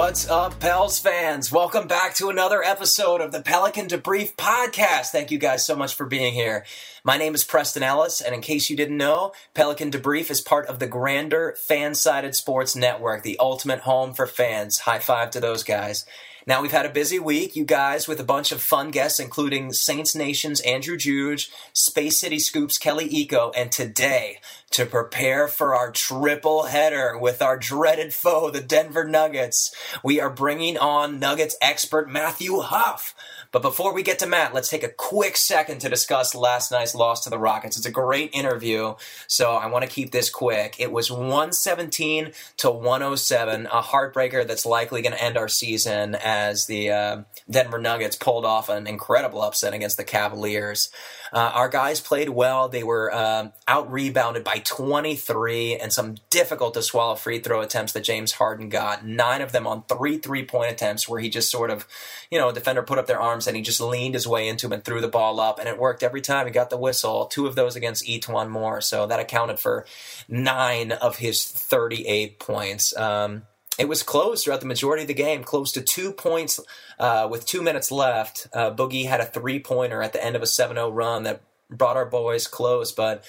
What's up, Pels fans? Welcome back to another episode of the Pelican Debrief Podcast. Thank you guys so much for being here. My name is Preston Ellis, and in case you didn't know, Pelican Debrief is part of the grander FanSided sports network, the ultimate home for fans. High five to those guys. Now, we've had a busy week, you guys, with a bunch of fun guests, including Saints Nation's Andrew Juge, Space City Scoops Kelly Iko, and today, to prepare for our triple header with our dreaded foe, the Denver Nuggets, we are bringing on Nuggets expert Matthew Huff. But before we get to Matt, let's take a quick second to discuss last night's loss to the Rockets. It's a great interview, so I want to keep this quick. It was 117 to 107, a heartbreaker that's likely going to end our season as the uh, Denver Nuggets pulled off an incredible upset against the Cavaliers. Uh, our guys played well. They were uh, out rebounded by 23 and some difficult to swallow free throw attempts that James Harden got. Nine of them on three three point attempts where he just sort of, you know, a defender put up their arms and he just leaned his way into him and threw the ball up. And it worked every time. He got the whistle. Two of those against E'Twaun Moore. So that accounted for nine of his 38 points. Um, it was close throughout the majority of the game, close to two points uh, with two minutes left. Uh, Boogie had a three pointer at the end of a 7 0 run that brought our boys close, but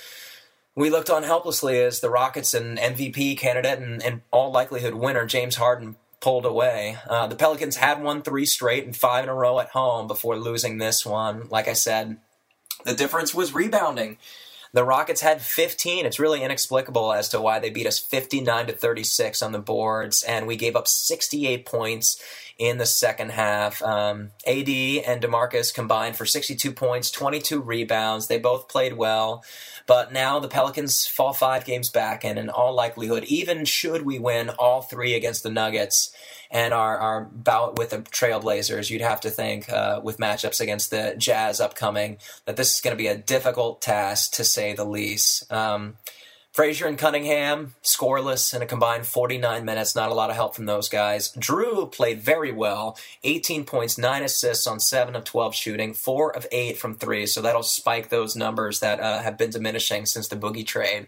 we looked on helplessly as the Rockets and MVP candidate and, in all likelihood winner, James Harden, pulled away. Uh, the Pelicans had won three straight and five in a row at home before losing this one. Like I said, the difference was rebounding. The Rockets had 15. It's really inexplicable as to why they beat us 59 to 36 on the boards, and we gave up 68 points in the second half. Um, AD and DeMarcus combined for 62 points, 22 rebounds. They both played well. But now the Pelicans fall five games back, and in all likelihood, even should we win all three against the Nuggets and our, our bout with the Trailblazers, you'd have to think uh, with matchups against the Jazz upcoming that this is going to be a difficult task to say the least. Um, Frazier and Cunningham, scoreless in a combined 49 minutes. Not a lot of help from those guys. Jrue played very well. 18 points, 9 assists on 7 of 12 shooting, 4 of 8 from 3. So that'll spike those numbers that uh, have been diminishing since the Boogie trade.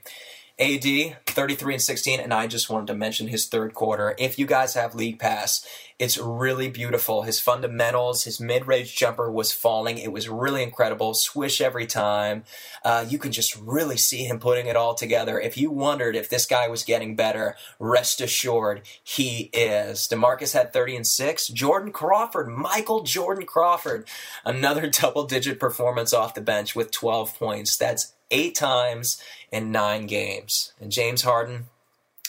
AD 33 and 16, and I just wanted to mention his third quarter. If you guys have League Pass, it's really beautiful. His fundamentals, his mid range jumper was falling. It was really incredible. Swish every time. Uh, you can just really see him putting it all together. If you wondered if this guy was getting better, rest assured he is. DeMarcus had 30 and 6. Jordan Crawford, Michael Jordan Crawford, another double digit performance off the bench with 12 points. That's eight times in nine games. And James Harden,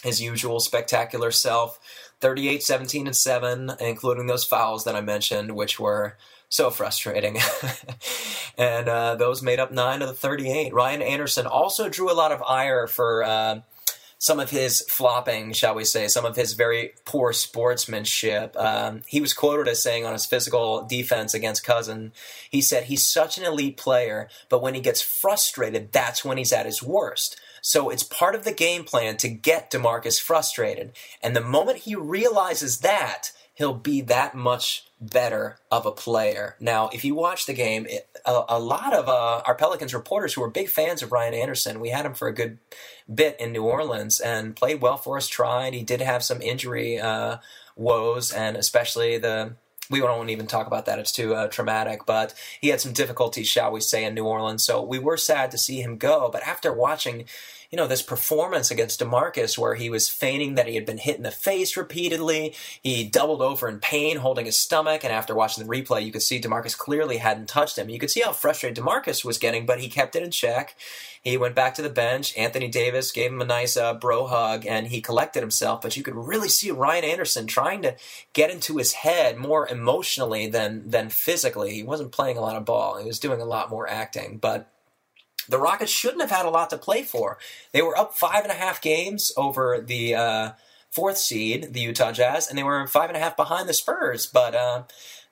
his usual spectacular self, 38, 17, and 7, including those fouls that I mentioned, which were so frustrating. and uh, those made up 9 of the 38. Ryan Anderson also drew a lot of ire for. Uh, some of his flopping, shall we say, some of his very poor sportsmanship. Um, he was quoted as saying on his physical defense against Cousin, he said, He's such an elite player, but when he gets frustrated, that's when he's at his worst. So it's part of the game plan to get DeMarcus frustrated. And the moment he realizes that, he'll be that much better of a player. Now, if you watch the game, it, a, a, lot of uh, our Pelicans reporters who were big fans of Ryan Anderson, we had him for a good bit in New Orleans and played well for us, tried. He did have some injury uh, woes, and especially the. We won't even talk about that. It's too uh, traumatic. But he had some difficulties, shall we say, in New Orleans. So we were sad to see him go. But after watching you know, this performance against DeMarcus where he was feigning that he had been hit in the face repeatedly. He doubled over in pain, holding his stomach, and after watching the replay, you could see DeMarcus clearly hadn't touched him. You could see how frustrated DeMarcus was getting, but he kept it in check. He went back to the bench. Anthony Davis gave him a nice uh, bro hug, and he collected himself. But you could really see Ryan Anderson trying to get into his head more emotionally than than physically. He wasn't playing a lot of ball. He was doing a lot more acting, but the Rockets shouldn't have had a lot to play for. They were up five and a half games over the uh, fourth seed, the Utah Jazz, and they were five and a half behind the Spurs. But uh,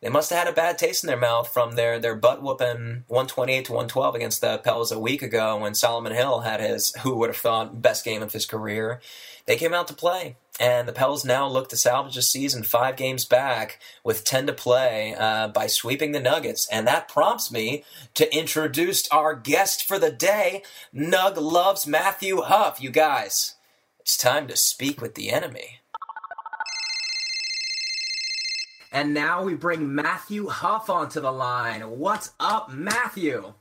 they must have had a bad taste in their mouth from their, their butt whooping 128 to 112 against the Pels a week ago when Solomon Hill had his, who would have thought, best game of his career. They came out to play. And the Pels now look to salvage a season five games back with 10 to play uh, by sweeping the Nuggets. And that prompts me to introduce our guest for the day. Nug Love's Matthew Huff. You guys, it's time to speak with the enemy. And now we bring Matthew Huff onto the line. What's up, Matthew?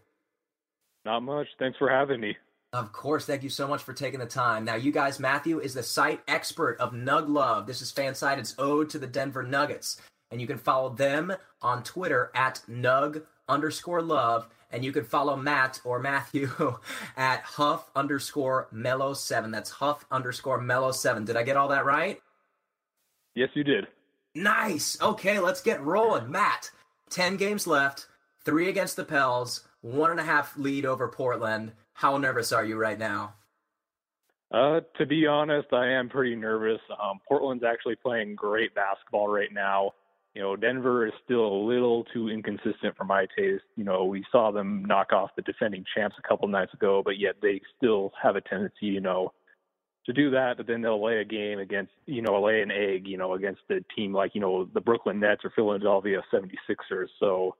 Not much. Thanks for having me. Of course, thank you so much for taking the time. Now, you guys, Matthew is the site expert of Nug Love. This is Fansided's ode to the Denver Nuggets. And you can follow them on Twitter at Nug underscore love. And you can follow Matt or Matthew at Huff underscore Mellow seven. That's Huff underscore Mellow seven. Did I get all that right? Yes, you did. Nice. Okay, let's get rolling. Matt, 10 games left, three against the Pels, one and a half lead over Portland. How nervous are you right now? Uh, to be honest, I am pretty nervous. Um, Portland's actually playing great basketball right now. You know, Denver is still a little too inconsistent for my taste. You know, we saw them knock off the defending champs a couple nights ago, but yet they still have a tendency, you know, to do that, but then they'll lay a game against, you know, lay an egg, you know, against a team like, you know, the Brooklyn Nets or Philadelphia 76ers. So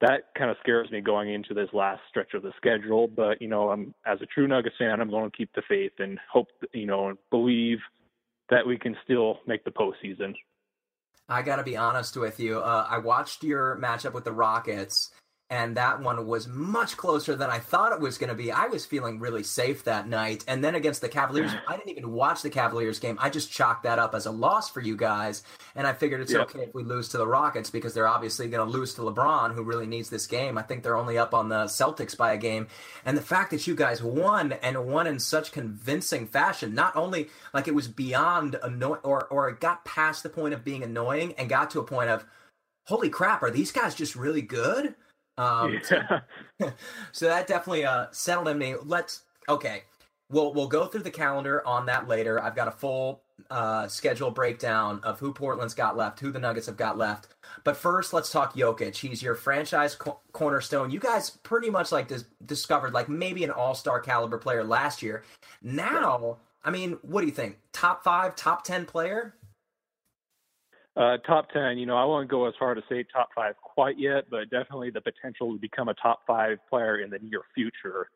that kind of scares me going into this last stretch of the schedule. But, you know, I'm as a true Nuggets fan, I'm going to keep the faith and hope, you know, and believe that we can still make the postseason. I got to be honest with you. Uh, I watched your matchup with the Rockets and that one was much closer than I thought it was going to be. I was feeling really safe that night. And then against the Cavaliers, I didn't even watch the Cavaliers game. I just chalked that up as a loss for you guys. And I figured it's yep. okay if we lose to the Rockets because they're obviously going to lose to LeBron, who really needs this game. I think they're only up on the Celtics by a game. And the fact that you guys won and won in such convincing fashion, not only like it was beyond annoying or, or it got past the point of being annoying and got to a point of, holy crap, are these guys just really good? Um, yeah. so that definitely uh, settled in me. Let's okay. We'll we'll go through the calendar on that later. I've got a full uh, schedule breakdown of who Portland's got left, who the Nuggets have got left. But first, let's talk Jokic. He's your franchise co- cornerstone. You guys pretty much like dis- discovered like maybe an All Star caliber player last year. Now, I mean, what do you think? Top five, top ten player? Uh, top 10, you know, I won't go as far to say top five quite yet, but definitely the potential to become a top five player in the near future.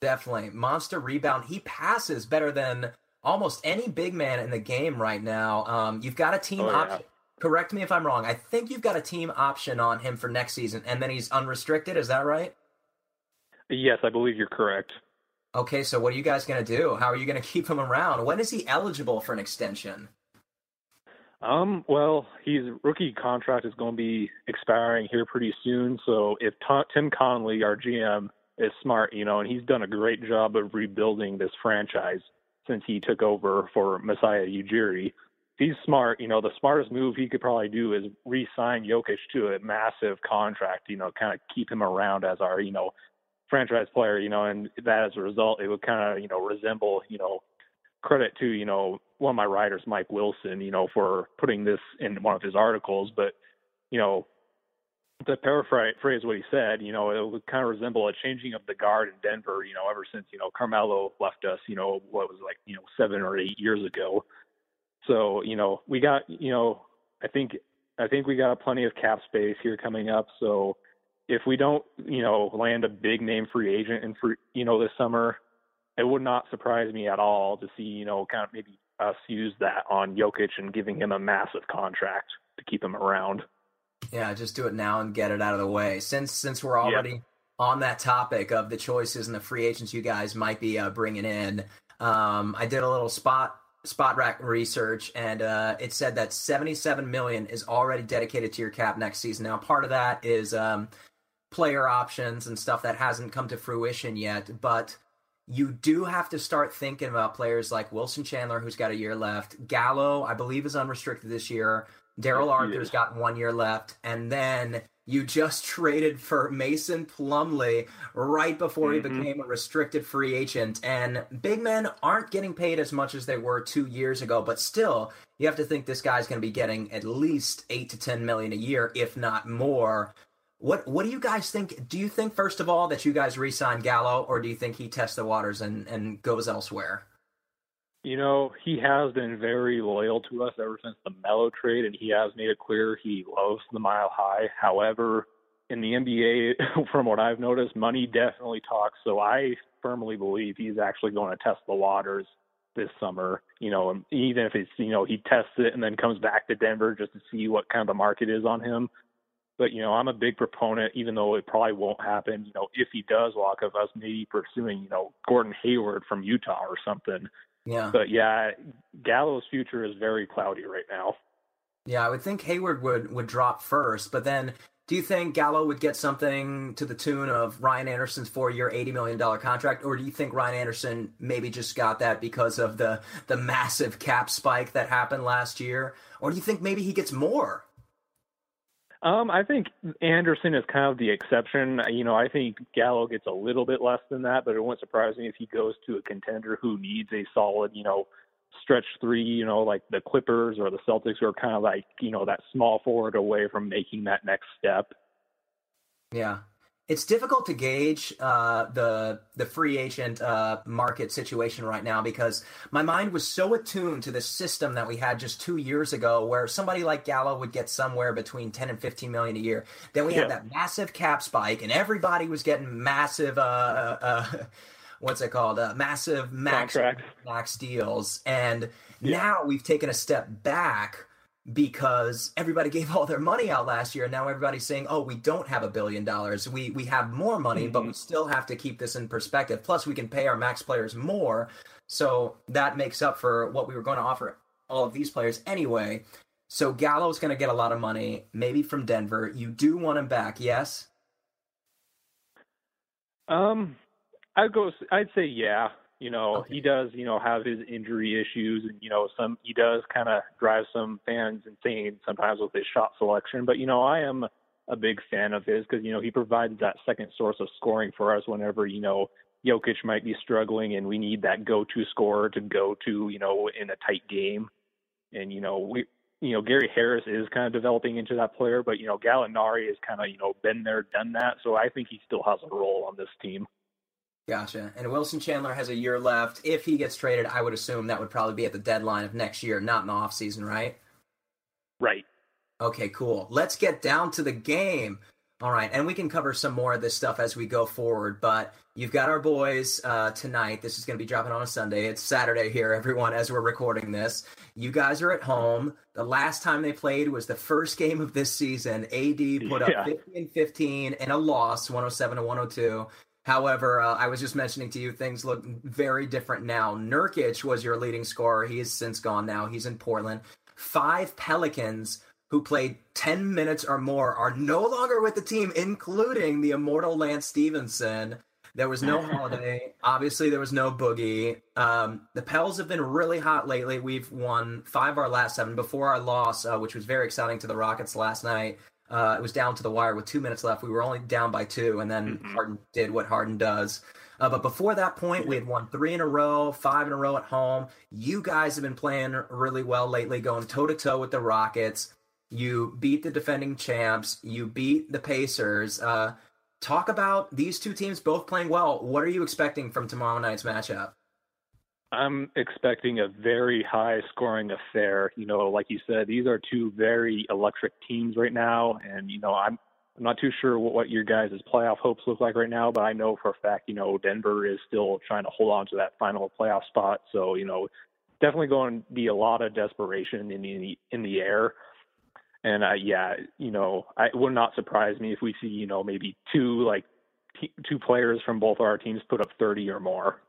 Definitely. Monster rebound. He passes better than almost any big man in the game right now. Um, you've got a team oh, option. Yeah. Correct me if I'm wrong. I think you've got a team option on him for next season, and then he's unrestricted. Is that right? Yes, I believe you're correct. Okay, so what are you guys going to do? How are you going to keep him around? When is he eligible for an extension? Um, well, his rookie contract is going to be expiring here pretty soon. So if Tim Connelly, our GM, is smart, you know, and he's done a great job of rebuilding this franchise since he took over for Masai Ujiri. He's smart, you know, the smartest move he could probably do is re-sign Jokic to a massive contract, you know, kind of keep him around as our, you know, franchise player, you know, and that as a result, it would kind of, you know, resemble, you know, credit to, you know, one of my writers, Mike Wilson, you know, for putting this in one of his articles. But, you know, to paraphrase what he said, you know, it would kind of resemble a changing of the guard in Denver, you know, ever since, you know, Carmelo left us, you know, what was like, you know, seven or eight years ago. So, you know, we got, you know, I think, I think we got plenty of cap space here coming up. So if we don't, you know, land a big name free agent in free, you know, this summer, it would not surprise me at all to see, you know, kind of maybe us use that on Jokic and giving him a massive contract to keep him around. Yeah, just do it now and get it out of the way. Since since we're already yep. on that topic of the choices and the free agents you guys might be uh, bringing in, um, I did a little spot Spotrac research and uh, it said that 77 million is already dedicated to your cap next season. Now, part of that is um, player options and stuff that hasn't come to fruition yet, but you do have to start thinking about players like Wilson Chandler, who's got a year left. Gallo, I believe, is unrestricted this year. Darrell Arthur's got one year left. And then you just traded for Mason Plumlee right before mm-hmm. he became a restricted free agent. And big men aren't getting paid as much as they were two years ago, but still, you have to think this guy's going to be getting at least eight to ten million a year, if not more. What what do you guys think? Do you think first of all that you guys re-sign Gallo, or do you think he tests the waters and, and goes elsewhere? You know, he has been very loyal to us ever since the Melo trade, and he has made it clear he loves the mile high. However, in the NBA, from what I've noticed, money definitely talks. So I firmly believe he's actually going to test the waters this summer. You know, even if it's you know he tests it and then comes back to Denver just to see what kind of the market is on him. But you know, I'm a big proponent, even though it probably won't happen. You know, if he does walk, of us maybe pursuing you know Gordon Hayward from Utah or something. Yeah. But yeah, Gallo's future is very cloudy right now. Yeah, I would think Hayward would would drop first, but then do you think Gallo would get something to the tune of Ryan Anderson's four-year, eighty million dollar contract, or do you think Ryan Anderson maybe just got that because of the the massive cap spike that happened last year, or do you think maybe he gets more? Um, I think Anderson is kind of the exception. You know, I think Gallo gets a little bit less than that, but it wouldn't surprise me if he goes to a contender who needs a solid, you know, stretch three, you know, like the Clippers or the Celtics who are kind of like, you know, that small forward away from making that next step. Yeah. It's difficult to gauge uh, the the free agent uh, market situation right now because my mind was so attuned to the system that we had just two years ago, where somebody like Gallo would get somewhere between ten and fifteen million a year. Then we yeah. had that massive cap spike, and everybody was getting massive uh, uh, uh what's it called? Uh, massive max max deals, and yeah. now we've taken a step back because everybody gave all their money out last year. And now everybody's saying, "Oh, we don't have a billion dollars. We we have more money, mm-hmm. but we still have to keep this in perspective. Plus, we can pay our max players more, so that makes up for what we were going to offer all of these players anyway." So Gallo's going to get a lot of money, maybe from Denver. You do want him back, yes? Um, I'd go. I'd say yeah. You know, okay. he does. You know, have his injury issues, and you know, some he does kind of drive some fans insane sometimes with his shot selection. But you know, I am a big fan of his because you know he provides that second source of scoring for us whenever you know Jokic might be struggling and we need that go-to scorer to go to you know in a tight game. And you know we you know Gary Harris is kind of developing into that player, but you know Gallinari has kind of you know been there, done that. So I think he still has a role on this team. Gotcha. And Wilson Chandler has a year left. If he gets traded, I would assume that would probably be at the deadline of next year, not in the offseason, right? Right. Okay, cool. Let's get down to the game. All right, and we can cover some more of this stuff as we go forward, but you've got our boys uh, tonight. This is going to be dropping on a Sunday. It's Saturday here, everyone, as we're recording this. You guys are at home. The last time they played was the first game of this season. AD put yeah. up 50 and 15 in a loss, 107 to 102. However, uh, I was just mentioning to you things look very different now. Nurkic was your leading scorer. He has since gone now. He's in Portland. Five Pelicans who played 10 minutes or more are no longer with the team, including the immortal Lance Stephenson. There was no holiday. Obviously, there was no boogie. Um, the Pels have been really hot lately. We've won five of our last seven before our loss, uh, which was very exciting to the Rockets last night. Uh, it was down to the wire with two minutes left. We were only down by two, and then mm-hmm. Harden did what Harden does. Uh, but before that point, we had won three in a row, five in a row at home. You guys have been playing really well lately, going toe to toe with the Rockets. You beat the defending champs. You beat the Pacers. Uh, talk about these two teams both playing well. What are you expecting from tomorrow night's matchup? I'm expecting a very high scoring affair. You know, like you said, these are two very electric teams right now, and you know, I'm not too sure what, what your guys' playoff hopes look like right now, but I know for a fact, you know, Denver is still trying to hold on to that final playoff spot. So, you know, definitely going to be a lot of desperation in the in the air. And uh, yeah, you know, I, it would not surprise me if we see, you know, maybe two like two players from both our teams put up 30 or more.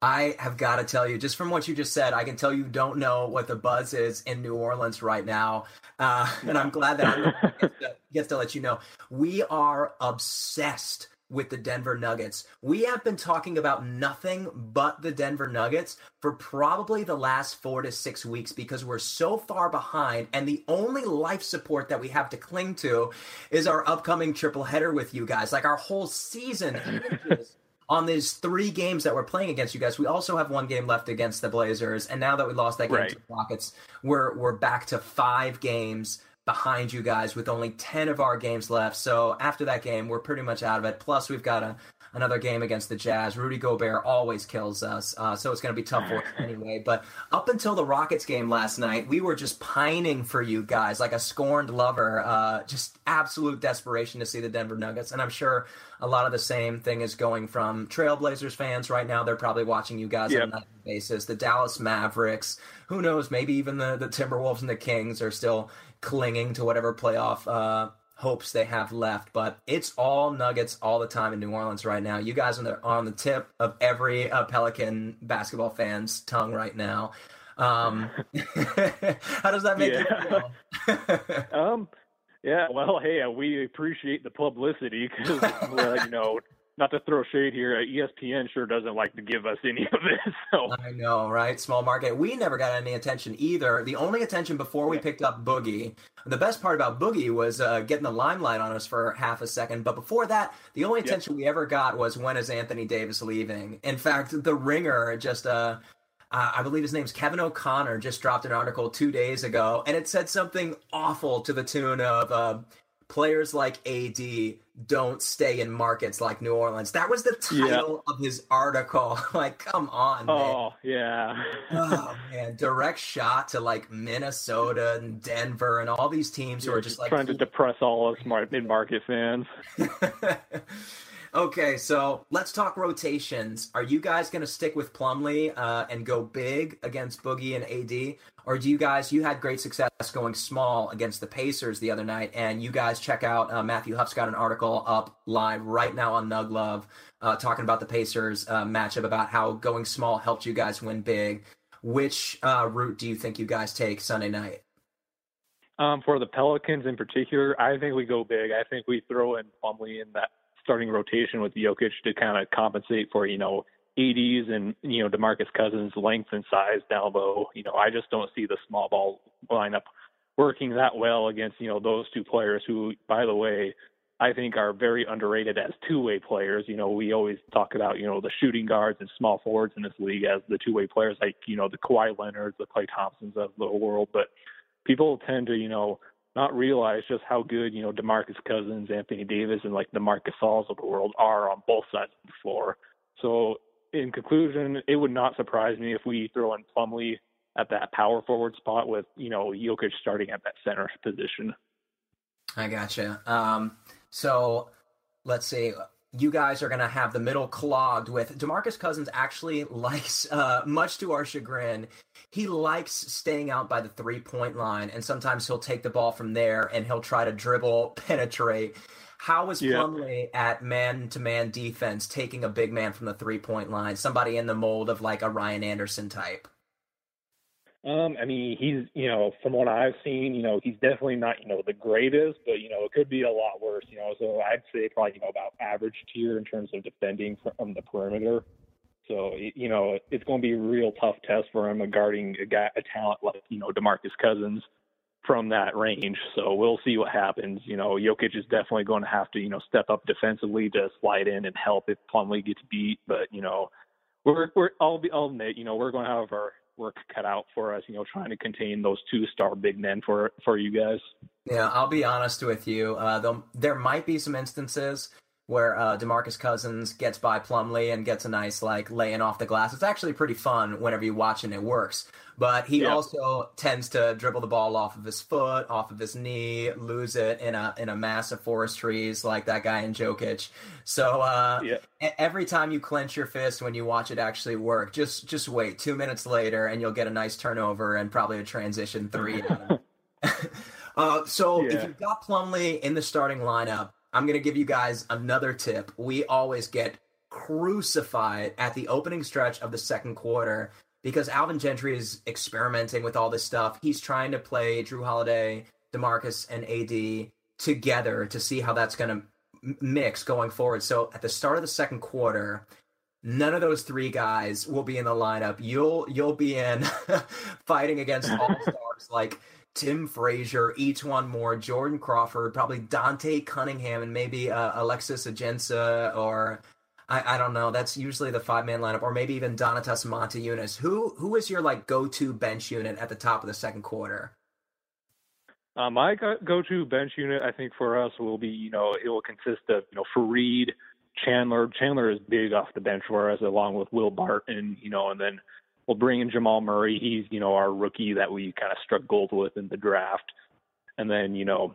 I have got to tell you, just from what you just said, I can tell you don't know what the buzz is in New Orleans right now. Uh, and I'm glad that I get to, gets to let you know. We are obsessed with the Denver Nuggets. We have been talking about nothing but the Denver Nuggets for probably the last four to six weeks because we're so far behind. And the only life support that we have to cling to is our upcoming triple header with you guys. Like our whole season on these three games that we're playing against you guys, we also have one game left against the Blazers, and now that we lost that game right. to the Rockets, we're we're back to five games behind you guys with only ten of our games left. So after that game, we're pretty much out of it. Plus, we've got a another game against the Jazz. Rudy Gobert always kills us, uh, so it's going to be tough for us anyway. But up until the Rockets game last night, we were just pining for you guys like a scorned lover. Uh, just absolute desperation to see the Denver Nuggets, and I'm sure a lot of the same thing is going from Trailblazers fans right now. They're probably watching you guys yep. on a nightly basis. The Dallas Mavericks, who knows? Maybe even the the Timberwolves and the Kings are still clinging to whatever playoff uh, hopes they have left. But it's all Nuggets all the time in New Orleans right now. You guys are on the, on the tip of every uh, Pelican basketball fan's tongue right now. Um, how does that make yeah. you feel? um, yeah, well, hey, we appreciate the publicity because, uh, you know, not to throw shade here, ESPN sure doesn't like to give us any of this. So I know, right? Small market. We never got any attention either. The only attention before we picked up Boogie. The best part about Boogie was uh, getting the limelight on us for half a second. But before that, the only attention we ever got was when is Anthony Davis leaving? In fact, the Ringer just uh, uh, I believe his name's Kevin O'Connor, just dropped an article two days ago, and it said something awful to the tune of uh, players like AD don't stay in markets like New Orleans. That was the title of his article. like, come on. Man. Oh, yeah. oh, man. Direct shot to like Minnesota and Denver and all these teams who are just like trying to depress all us mid market fans. Okay, so let's talk rotations. Are you guys going to stick with Plumlee uh, and go big against Boogie and AD, or do you guys? You had great success going small against the Pacers the other night, and you guys check out uh, Matthew Huff's got an article up live right now on Nug Love, uh, talking about the Pacers uh, matchup about how going small helped you guys win big. Which uh, route do you think you guys take Sunday night? Um, for the Pelicans in particular, I think we go big. I think we throw in Plumlee in that starting rotation with Jokic to kind of compensate for, you know, AD's and, you know, DeMarcus Cousins' length and size down low. You know, I just don't see the small ball lineup working that well against, you know, those two players who, by the way, I think are very underrated as two-way players. You know, we always talk about, you know, the shooting guards and small forwards in this league as the two-way players, like, you know, the Kawhi Leonards, the Klay Thompsons of the world. But people tend to, you know, not realize just how good, you know, DeMarcus Cousins, Anthony Davis, and like the Marcus Gasols of the world are on both sides of the floor. So, in conclusion, it would not surprise me if we throw in Plumlee at that power forward spot with, you know, Jokic starting at that center position. I gotcha. Um, so let's see you guys are going to have the middle clogged with DeMarcus Cousins actually likes uh, much to our chagrin he likes staying out by the three point line and sometimes he'll take the ball from there and he'll try to dribble penetrate. How is Plumlee at man to man defense taking a big man from the three point line somebody in the mold of like a Ryan Anderson type um, I mean, he's you know, from what I've seen, you know, he's definitely not you know the greatest, but you know, it could be a lot worse. You know, so I'd say probably you know about average tier in terms of defending from the perimeter. So you know, it's going to be a real tough test for him guarding a guy, a talent like you know Demarcus Cousins from that range. So we'll see what happens. You know, Jokic is definitely going to have to you know step up defensively to slide in and help if Plumlee gets beat. But you know, we're we're I'll be I'll you know we're going to have our work cut out for us, you know, trying to contain those two star big men for for you guys. Yeah, I'll be honest with you. Uh, there might be some instances where uh, Demarcus Cousins gets by Plumlee and gets a nice like laying off the glass. It's actually pretty fun whenever you watch and it works. But he also tends to dribble the ball off of his foot, off of his knee, lose it in a in a mass of forest trees like that guy in Jokic. So uh, every time you clench your fist when you watch it actually work, just just wait two minutes later and you'll get a nice turnover and probably a transition three. uh, so yeah. if you've got Plumlee in the starting lineup I'm going to give you guys another tip. We always get crucified at the opening stretch of the second quarter because Alvin Gentry is experimenting with all this stuff. He's trying to play Jrue Holiday, DeMarcus, and AD together to see how that's going to mix going forward. So at the start of the second quarter, none of those three guys will be in the lineup. You'll you'll be in fighting against all stars like Tim Frazier, E'Twaun Moore, Jordan Crawford, probably Dante Cunningham, and maybe uh, Alexis Ajinça or I, I, don't know. That's usually the five man lineup, or maybe even Donatas Motiejunas. Who who is your like go to bench unit at the top of the second quarter? Uh, my go to bench unit, I think for us will be you know it will consist of you know Faried, Chandler. Chandler is big off the bench for us, along with Will Barton, you know, and then we'll bring in Jamal Murray. He's, you know, our rookie that we kind of struck gold with in the draft. And then, you know,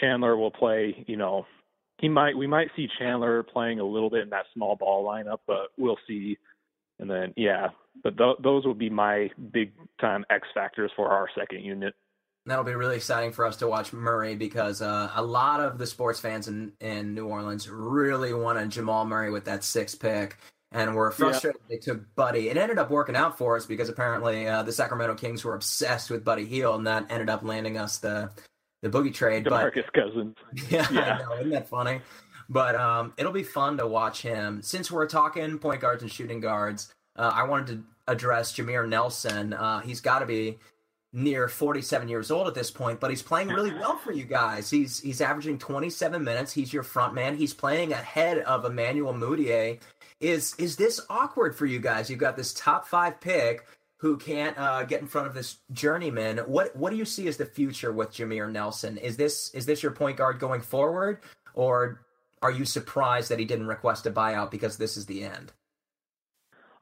Chandler will play, you know, he might we might see Chandler playing a little bit in that small ball lineup, but we'll see. And then yeah, but th- those will be my big time X factors for our second unit. That'll be really exciting for us to watch Murray because uh, a lot of the sports fans in, in New Orleans really wanted Jamal Murray with that sixth pick. And we're frustrated yeah. they took Buddy. It ended up working out for us because apparently uh, the Sacramento Kings were obsessed with Buddy Hield, and that ended up landing us the the boogie trade. Demarcus but, Cousins. Yeah, yeah. I know. Isn't that funny? But um, it'll be fun to watch him. Since we're talking point guards and shooting guards, uh, I wanted to address Jameer Nelson. Uh, he's got to be near 47 years old at this point, but he's playing really well for you guys. He's he's averaging 27 minutes. He's your front man. He's playing ahead of Emmanuel Mudiay. Is is this awkward for you guys? You've got this top five pick who can't uh, get in front of this journeyman. What what do you see as the future with Jameer Nelson? Is this is this your point guard going forward, or are you surprised that he didn't request a buyout because this is the end?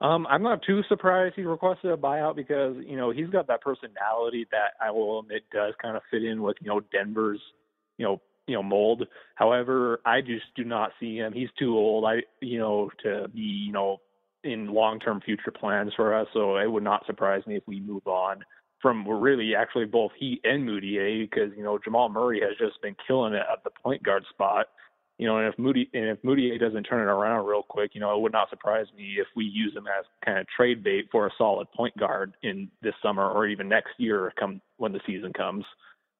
Um, I'm not too surprised he requested a buyout because you know he's got that personality that I will admit does kind of fit in with you know Denver's you know you know mold. However, I just do not see him. He's too old. I you know to be you know in long-term future plans for us. So it would not surprise me if we move on from really actually both he and Mudiay because you know Jamal Murray has just been killing it at the point guard spot. You know, and if Moody and if Mudiay doesn't turn it around real quick, you know, it would not surprise me if we use him as kind of trade bait for a solid point guard in this summer or even next year, come when the season comes.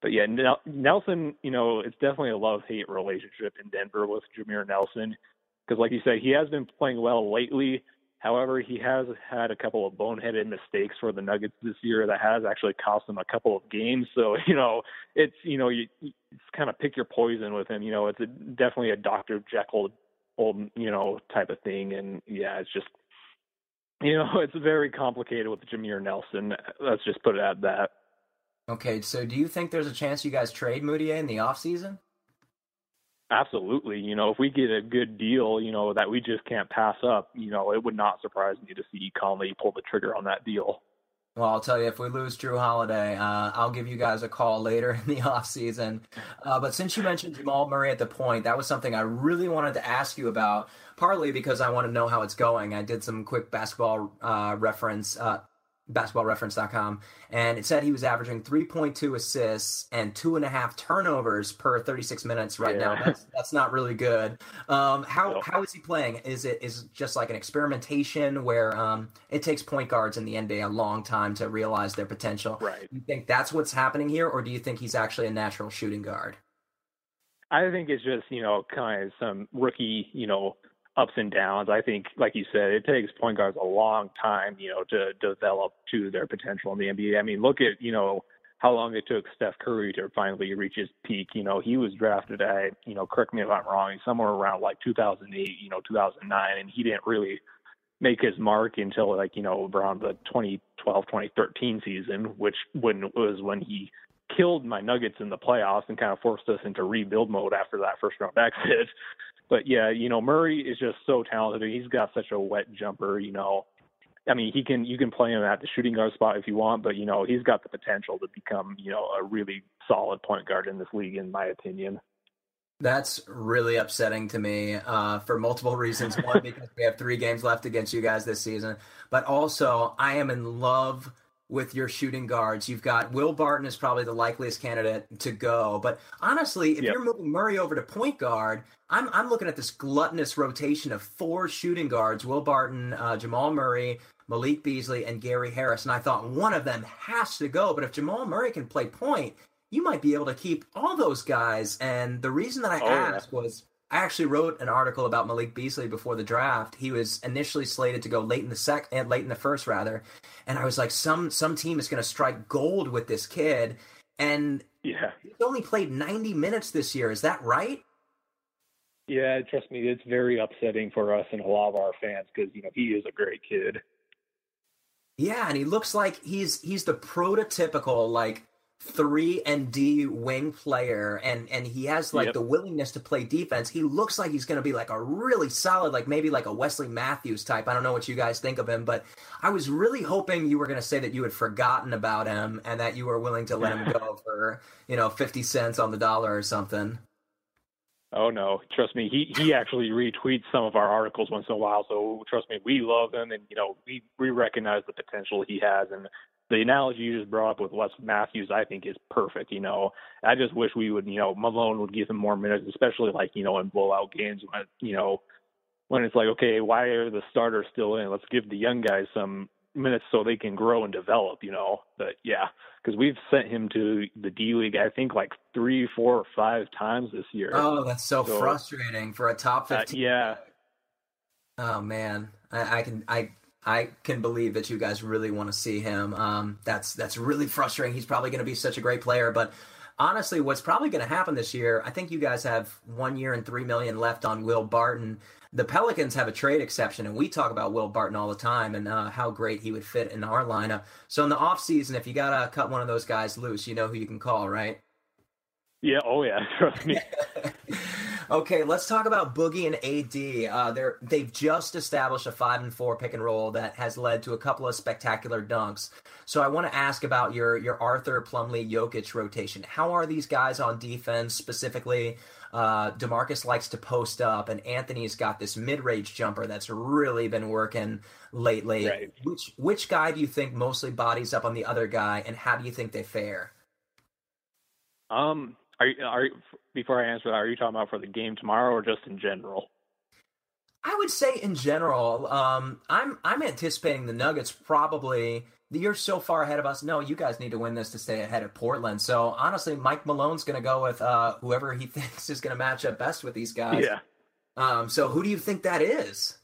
But yeah, Nelson, you know, it's definitely a love-hate relationship in Denver with Jameer Nelson because, like you said, he has been playing well lately However, he has had a couple of boneheaded mistakes for the Nuggets this year that has actually cost him a couple of games. So, you know, it's, you know, you, you kind of pick your poison with him. You know, it's a, definitely a Dr. Jekyll, old, you know, type of thing. And yeah, it's just, you know, it's very complicated with Jameer Nelson. Let's just put it at that. Okay, so do you think there's a chance you guys trade Mudiay in the offseason? Absolutely. You know, if we get a good deal, you know, that we just can't pass up, you know, it would not surprise me to see Connelly pull the trigger on that deal. Well, I'll tell you, if we lose Jrue Holiday, uh, I'll give you guys a call later in the offseason. Uh, but since you mentioned Jamal Murray at the point, that was something I really wanted to ask you about, partly because I want to know how it's going. I did some quick basketball uh, reference uh, basketballreference.com, and it said he was averaging 3.2 assists and two and a half turnovers per 36 minutes right yeah. now. That's that's not really good. Um, how how is he playing? Is it is it just like an experimentation where um, it takes point guards in the NBA a long time to realize their potential? Right. You think that's what's happening here, or do you think he's actually a natural shooting guard? I think it's just you know kind of some rookie you know ups and downs. I think, like you said, it takes point guards a long time, you know, to develop to their potential in the NBA. I mean, look at, you know, how long it took Steph Curry to finally reach his peak. You know, he was drafted at, you know, correct me if I'm wrong, somewhere around like 2008, you know, 2009, and he didn't really make his mark until like, you know, around the 2012, 2013 season, which when was when he killed my Nuggets in the playoffs and kind of forced us into rebuild mode after that first round exit but yeah, you know, Murray is just so talented. He's got such a wet jumper, you know. I mean, he can you can play him at the shooting guard spot if you want, but you know, he's got the potential to become, you know, a really solid point guard in this league in my opinion. That's really upsetting to me uh, for multiple reasons. One, because we have three games left against you guys this season, but also I am in love with your shooting guards. You've got Will Barton is probably the likeliest candidate to go. But honestly, if yep. you're moving Murray over to point guard, I'm I'm looking at this gluttonous rotation of four shooting guards: Will Barton, uh, Jamal Murray, Malik Beasley, and Gary Harris. And I thought one of them has to go. But if Jamal Murray can play point, you might be able to keep all those guys. And the reason that I oh, asked yeah. was I actually wrote an article about Malik Beasley before the draft. He was initially slated to go late in the sec, and eh, late in the first rather, and I was like, some some team is going to strike gold with this kid, and yeah, he's only played ninety minutes this year. Is that right? Yeah, trust me, it's very upsetting for us and a lot of our fans because you know he is a great kid. Yeah, and he looks like he's he's the prototypical like three and D wing player, and and he has like yep. the willingness to play defense. He looks like he's going to be like a really solid, like maybe like a Wesley Matthews type. I don't know what you guys think of him, but I was really hoping you were going to say that you had forgotten about him and that you were willing to let him go for you know fifty cents on the dollar or something. Oh no, trust me. He he actually retweets some of our articles once in a while. So trust me, we love him, and you know we we recognize the potential he has. And the analogy you just brought up with Wes Matthews, I think, is perfect. You know, I just wish we would, you know, Malone would give him more minutes, especially like you know in blowout games when you know when it's like, okay, why are the starters still in? Let's give the young guys some minutes so they can grow and develop. You know, but yeah, because we've sent him to the D League, I think like three, four, or five times this year. Oh, that's so, so frustrating for a top uh, fifteen. Uh, yeah. Oh man, I, I can I I can believe that you guys really want to see him. Um, that's that's really frustrating. He's probably going to be such a great player, but honestly, what's probably going to happen this year? I think you guys have one year and three million left on Will Barton. The Pelicans have a trade exception, and we talk about Will Barton all the time and uh, how great he would fit in our lineup. So in the offseason, if you got to cut one of those guys loose, you know who you can call, right? Yeah. Oh yeah. Trust me. Okay, let's talk about Boogie and AD. Uh, they're they've just established a five and four pick and roll that has led to a couple of spectacular dunks. So I want to ask about your your Arthur Plumlee Jokic rotation. How are these guys on defense specifically? Uh, Demarcus likes to post up, and Anthony's got this mid range jumper that's really been working lately. Right. Which which guy do you think mostly bodies up on the other guy, and how do you think they fare? Um, are you, are you, before I answer that, are you talking about for the game tomorrow or just in general? I would say in general, um, I'm I'm anticipating the Nuggets probably. You're so far ahead of us. No, you guys need to win this to stay ahead of Portland. So honestly, Mike Malone's going to go with uh, whoever he thinks is going to match up best with these guys. Yeah. Um, so who do you think that is?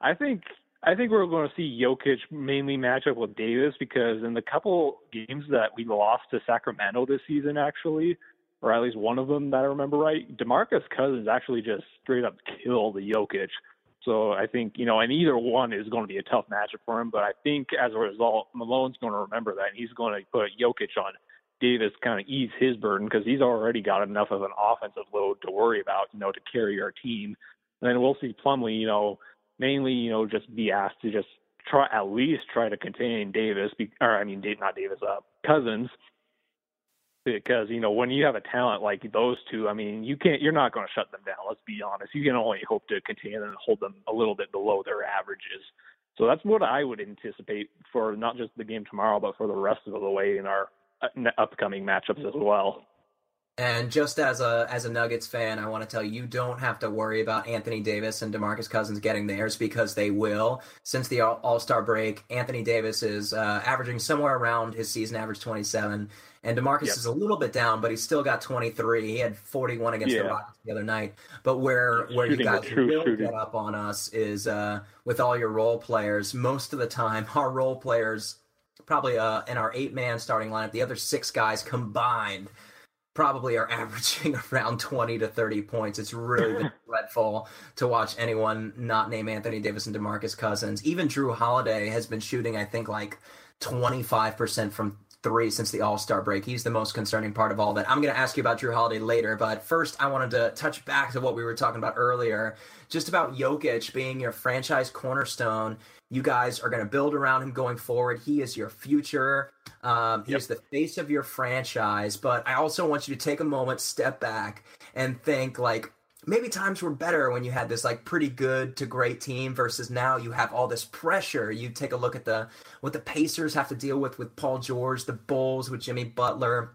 I think I think we're going to see Jokic mainly match up with Davis because in the couple games that we lost to Sacramento this season, actually, or at least one of them that I remember right, Demarcus Cousins actually just straight up killed the Jokic. So I think, you know, and either one is going to be a tough matchup for him. But I think as a result, Malone's going to remember that and he's going to put Jokic on Davis, kind of ease his burden because he's already got enough of an offensive load to worry about, you know, to carry our team. And then we'll see Plumlee, you know, mainly, you know, just be asked to just try at least try to contain Davis, or I mean, not Davis, uh, Cousins, because you know when you have a talent like those two, I mean, you can't, you're not going to shut them down. Let's be honest. You can only hope to contain them and hold them a little bit below their averages. So that's what I would anticipate for not just the game tomorrow, but for the rest of the way in our uh, upcoming matchups as well. And just as a as a Nuggets fan, I want to tell you, you don't have to worry about Anthony Davis and DeMarcus Cousins getting theirs because they will. Since the All Star break, Anthony Davis is uh, averaging somewhere around his season average 27, and DeMarcus yep. is a little bit down, but he's still got 23. He had 41 against yeah. the Rockets the other night. But where where you guys will shooting. get up on us is uh, with all your role players. Most of the time, our role players, probably uh, in our eight man starting lineup, the other six guys combined probably are averaging around 20 to 30 points. It's really been dreadful to watch anyone not name Anthony Davis and DeMarcus Cousins. Even Jrue Holiday has been shooting, I think, like 25% from three since the All Star break. He's the most concerning part of all that. I'm going to ask you about Jrue Holiday later, but first I wanted to touch back to what we were talking about earlier, just about Jokic being your franchise cornerstone. You guys are going to build around him going forward. He is your future. Um, he's yep. the face of your franchise. But I also want you to take a moment, step back, and think like, maybe times were better when you had this like pretty good to great team versus now you have all this pressure. You take a look at the what the Pacers have to deal with with Paul George, the Bulls with Jimmy Butler,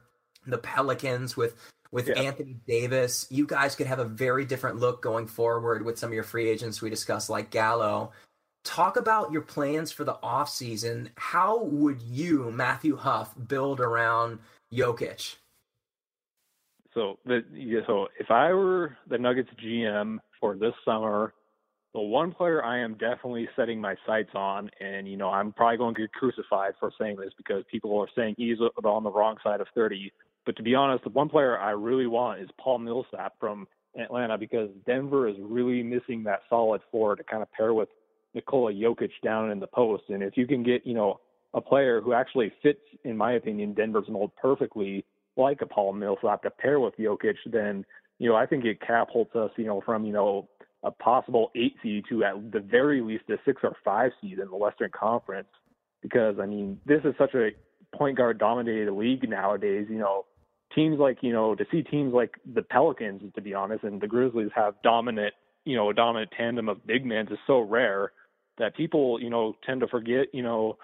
the Pelicans with with yeah. Anthony Davis. You guys could have a very different look going forward with some of your free agents we discussed like Gallo. Talk about your plans for the offseason. How would you, Matthew Huff, build around Jokic? So the so if I were the Nuggets GM for this summer, the one player I am definitely setting my sights on, and you know I'm probably going to get crucified for saying this because people are saying he's on the wrong side of 30. But to be honest, the one player I really want is Paul Millsap from Atlanta because Denver is really missing that solid four to kind of pair with Nikola Jokic down in the post. And if you can get you know a player who actually fits, in my opinion, Denver's mold perfectly, like a Paul Millsap to pair with Jokic, then you know I think it catapults us, you know, from you know a possible eight seed to at the very least a six or five seed in the Western Conference. Because I mean, this is such a point guard dominated league nowadays. You know, teams like you know to see teams like the Pelicans, to be honest, and the Grizzlies have dominant, you know, a dominant tandem of big men is so rare that people, you know, tend to forget, you know,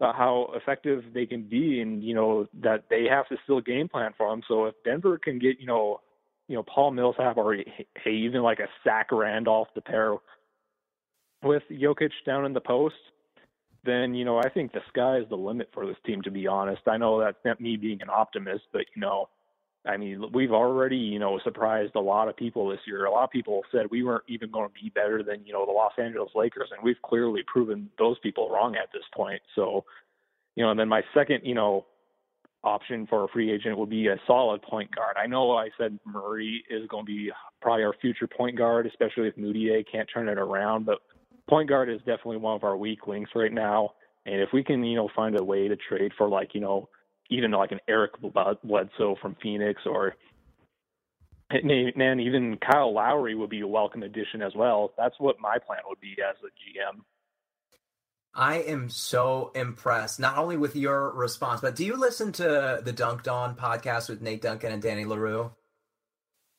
how effective they can be, and you know that they have to still game plan for them. So if Denver can get, you know, you know Paul Millsap or hey, even like a Zach Randolph to pair with Jokic down in the post, then you know I think the sky is the limit for this team. To be honest, I know that's not me being an optimist, but you know, I mean we've already you know surprised a lot of people this year. A lot of people said we weren't even going to be better than you know the Los Angeles Lakers, and we've clearly proven those people wrong at this point. So, you know, and then my second you know option for a free agent would be a solid point guard. I know I said Murray is going to be probably our future point guard, especially if Mudiay can't turn it around, but point guard is definitely one of our weak links right now. And if we can, you know, find a way to trade for like, you know, even like an Eric Bledsoe from Phoenix or and even Kyle Lowry would be a welcome addition as well. That's what my plan would be as a GM. I am so impressed, not only with your response, but do you listen to the Dunc'd On podcast with Nate Duncan and Danny Leroux?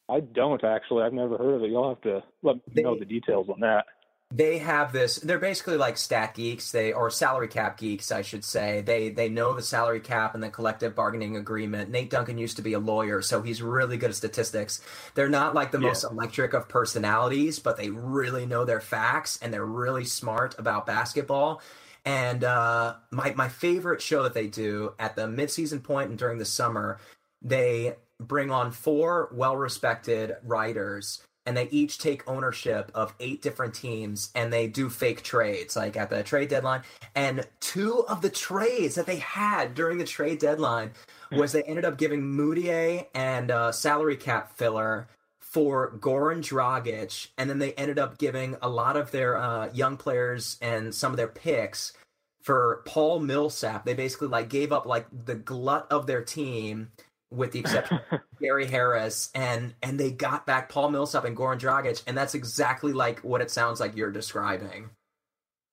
I don't actually. I've never heard of it. You'll have to let me know the details on that they have this they're basically like stat geeks they or salary cap geeks i should say. They they know the salary cap and the collective bargaining agreement. Nate duncan used to be a lawyer so he's really good at statistics. They're not like the yeah. most electric of personalities but they really know their facts and they're really smart about basketball. And uh, my my favorite show that they do at the midseason point and during the summer they bring on four well respected writers and they each take ownership of eight different teams and they do fake trades like at the trade deadline and two of the trades that they had during the trade deadline was they ended up giving Mudiay and uh, salary cap filler for Goran Dragic and then they ended up giving a lot of their uh, young players and some of their picks for Paul Millsap. They basically like gave up like the glut of their team with the exception of Gary Harris, and and they got back Paul Millsap and Goran Dragic, and that's exactly like what it sounds like you're describing.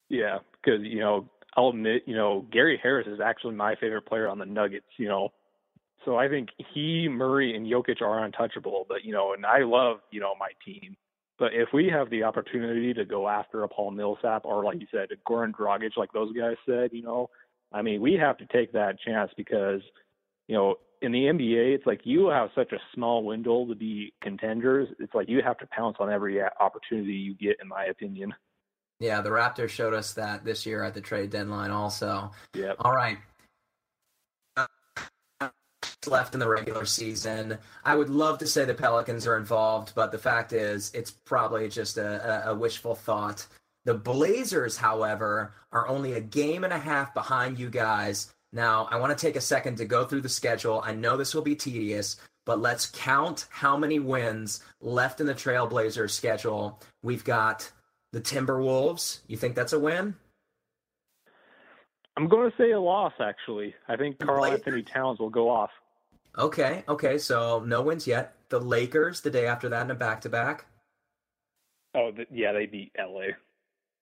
Yeah, because you know I'll admit, you know Gary Harris is actually my favorite player on the Nuggets. You know, so I think he, Murray, and Jokic are untouchable. But you know, and I love you know my team. But if we have the opportunity to go after a Paul Millsap or like you said, a Goran Dragic, like those guys said, you know, I mean, we have to take that chance because you know in the NBA, it's like you have such a small window to be contenders. It's like you have to pounce on every opportunity you get, in my opinion. Yeah, the Raptors showed us that this year at the trade deadline, also. Yeah. All right. Left in the regular season. I would love to say the Pelicans are involved, but the fact is, it's probably just a, a, a wishful thought. The Blazers, however, are only a game and a half behind you guys now, I want to take a second to go through the schedule. I know this will be tedious, but let's count how many wins left in the Trailblazers schedule. We've got the Timberwolves. You think that's a win? I'm going to say a loss, actually. I think Karl-Anthony Towns will go off. Okay, okay, so no wins yet. The Lakers the day after that in a back to back. Oh, the, yeah, they beat LA.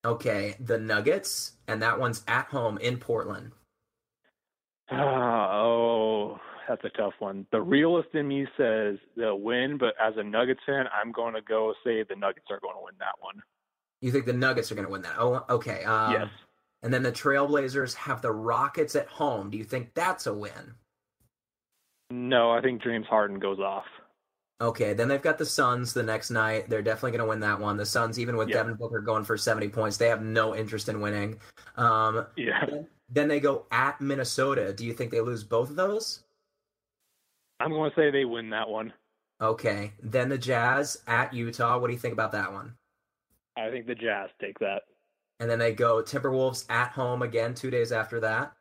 Okay, the Nuggets, and that one's at home in Portland. Oh, that's a tough one. The realist in me says they'll win, but as a Nuggets fan, I'm going to go say the Nuggets are going to win that one. You think the Nuggets are going to win that? Oh, okay. Um, yes. And then the Trailblazers have the Rockets at home. Do you think that's a win? No, I think James Harden goes off. Okay, then they've got the Suns the next night. They're definitely going to win that one. The Suns, even with Devin Booker going for 70 points, they have no interest in winning. Um, yeah. Then they go at Minnesota. Do you think they lose both of those? I'm going to say they win that one. Okay. Then the Jazz at Utah. What do you think about that one? I think the Jazz take that. And then they go Timberwolves at home again two days after that.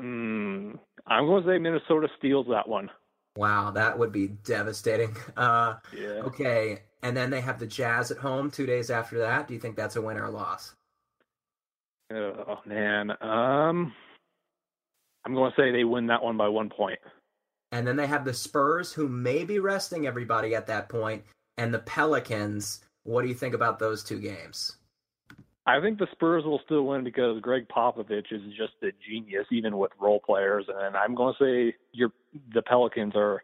Mm, I'm going to say Minnesota steals that one. Wow, that would be devastating. Uh, yeah. Okay, and then they have the Jazz at home two days after that. Do you think that's a win or a loss? Oh man, um, I'm going to say they win that one by one point. And then they have the Spurs, who may be resting everybody at that point, and the Pelicans. What do you think about those two games? I think the Spurs will still win because Gregg Popovich is just a genius, even with role players. And I'm going to say your the Pelicans are